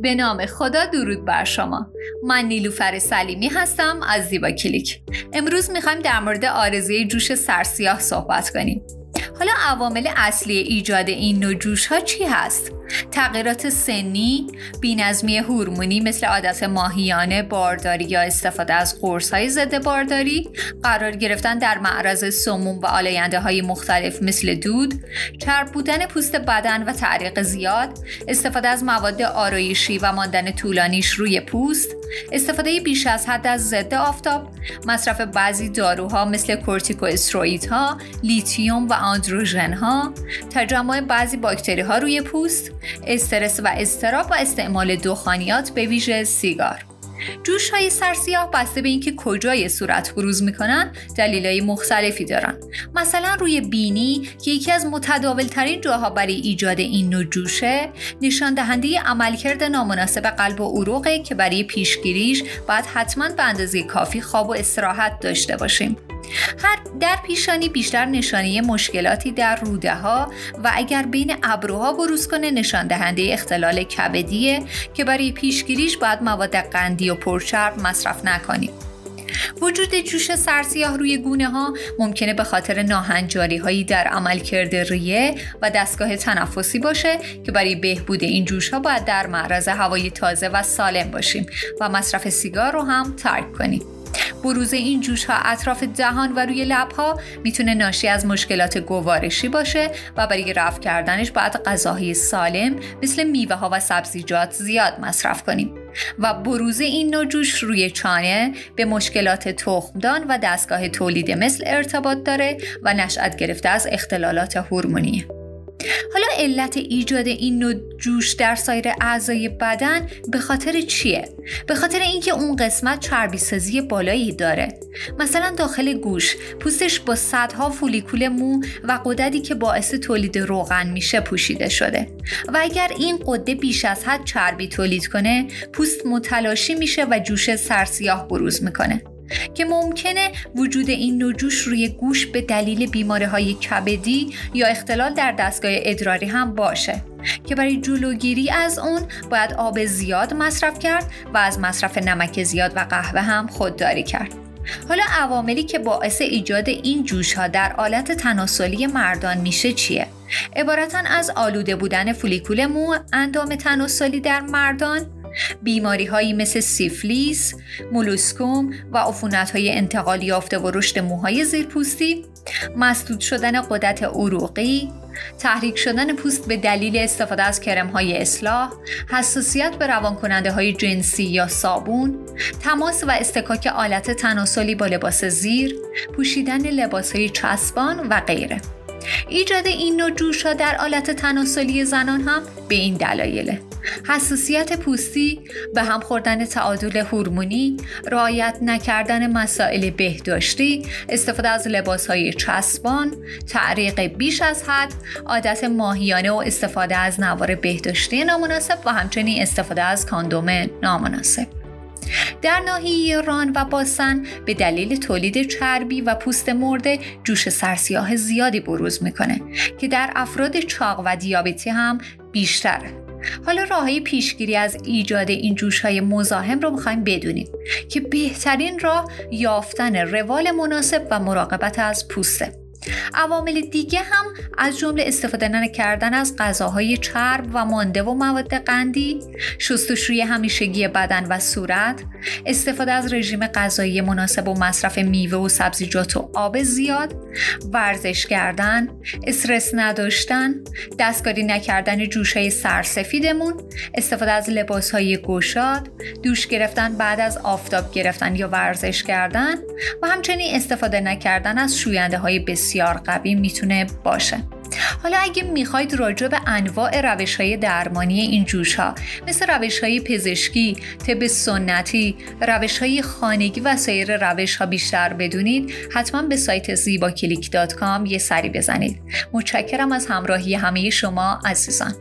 به نام خدا درود بر شما. من نیلوفر سلیمی هستم از زیبا کلیک. امروز می‌خوایم در مورد آرزوی جوش سرسیاه صحبت کنیم. حالا عوامل اصلی ایجاد این نوع جوش ها چی هست؟ تغییرات سنی، بینظمی هورمونی مثل عادت ماهیانه، بارداری یا استفاده از قرص های ضد بارداری، قرار گرفتن در معرض سموم و آلاینده های مختلف مثل دود، چرب بودن پوست بدن و تعریق زیاد، استفاده از مواد آرایشی و ماندن طولانیش روی پوست، استفاده بیش از حد از ضد آفتاب، مصرف بعضی داروها مثل کورتیکو ها، لیتیوم و آندروژن ها، تجمع بعضی باکتری ها روی پوست، استرس و اضطراب و استعمال دخانیات به ویژه سیگار. جوش های سرسیاه بسته به اینکه کجای صورت بروز می‌کنن های مختلفی دارن. مثلا روی بینی که یکی از متداول ترین جاها برای ایجاد این نوع جوشه نشان دهنده عملکرد نامناسب قلب و عروقه که برای پیشگیریش باید حتما به اندازه کافی خواب و استراحت داشته باشیم. در پیشانی بیشتر نشانی مشکلاتی در روده ها و اگر بین ابروها بروز کنه نشان دهنده اختلال کبدیه که برای پیشگیریش باید مواد قندی و پرچرب مصرف نکنیم وجود جوش سرسیاه روی گونه ها ممکنه به خاطر ناهنجاری هایی در عملکرد ریه و دستگاه تنفسی باشه که برای بهبود این جوش ها باید در معرض هوای تازه و سالم باشیم و مصرف سیگار رو هم ترک کنیم. بروز این جوش ها اطراف دهان و روی لب ها می‌تونه ناشی از مشکلات گوارشی باشه و برای رفع کردنش باید غذاهای سالم مثل میوه ها و سبزیجات زیاد مصرف کنیم و بروز این نوع جوش روی چانه به مشکلات تخمدان و دستگاه تولید مثل ارتباط داره و نشأت گرفته از اختلالات هورمونی. حالا علت ایجاد این نوع جوش در سایر اعضای بدن به خاطر چیه؟ به خاطر اینکه اون قسمت چربی سازی بالایی داره. مثلا داخل گوش پوستش با صدها فولیکول مو و قدرتی که باعث تولید روغن میشه پوشیده شده. و اگر این قده بیش از حد چربی تولید کنه، پوست متلاشی میشه و جوش سرسیاه بروز می‌کنه. که ممکنه وجود این نوجوش روی گوش به دلیل بیماری های کبدی یا اختلال در دستگاه ادراری هم باشه که برای جلوگیری از اون باید آب زیاد مصرف کرد و از مصرف نمک زیاد و قهوه هم خودداری کرد حالا عواملی که باعث ایجاد این جوش ها در آلت تناسلی مردان میشه چیه؟ عبارتا از آلوده بودن فولیکول مو اندام تناسلی در مردان بیماری هایی مثل سیفلیس، مولوسکوم و عفونت های انتقالی یافته و رشد موهای زیرپوستی، مسدود شدن قدرت عروقی، تحریک شدن پوست به دلیل استفاده از کرم های اصلاح، حساسیت به روان کننده های جنسی یا صابون، تماس و استکاک آلت تناسلی با لباس زیر، پوشیدن لباس های چسبان و غیره. ایجاد این نوع جوش ها در آلت تناسلی زنان هم به این دلایله. حساسیت پوستی به هم خوردن تعادل هورمونی رعایت نکردن مسائل بهداشتی استفاده از لباس های چسبان تعریق بیش از حد عادت ماهیانه و استفاده از نوار بهداشتی نامناسب و همچنین استفاده از کاندوم نامناسب. در ناحیه ایران و باسن به دلیل تولید چربی و پوست مرده جوش سرسیاه زیادی بروز می‌کنه که در افراد چاق و دیابتی هم بیشتره. حالا راههای پیشگیری از ایجاد این جوش های مزاحم رو می‌خوایم بدونیم که بهترین راه یافتن روال مناسب و مراقبت از پوسته. عوامل دیگه هم از جمله استفاده نکردن از غذاهای چرب و مانده و مواد قندی، شستشوی همیشگی بدن و صورت، استفاده از رژیم غذایی مناسب و مصرف میوه و سبزیجات و آب زیاد، ورزش کردن، استرس نداشتن، دستکاری نکردن جوشهای سرسفیدمون، استفاده از لباسهای گشاد، دوش گرفتن بعد از آفتاب گرفتن یا ورزش کردن و همچنین استفاده نکردن از شوینده های بسیار قوی می‌تونه باشه. حالا اگه می‌خواید راجع به انواع روش های درمانی این جوش ها مثل روش های پزشکی، طب سنتی، روش های خانگی و سایر روش ها بیشتر بدونید حتما به سایت زیبا یه سری بزنید. متشکرم از همراهی همه شما عزیزان.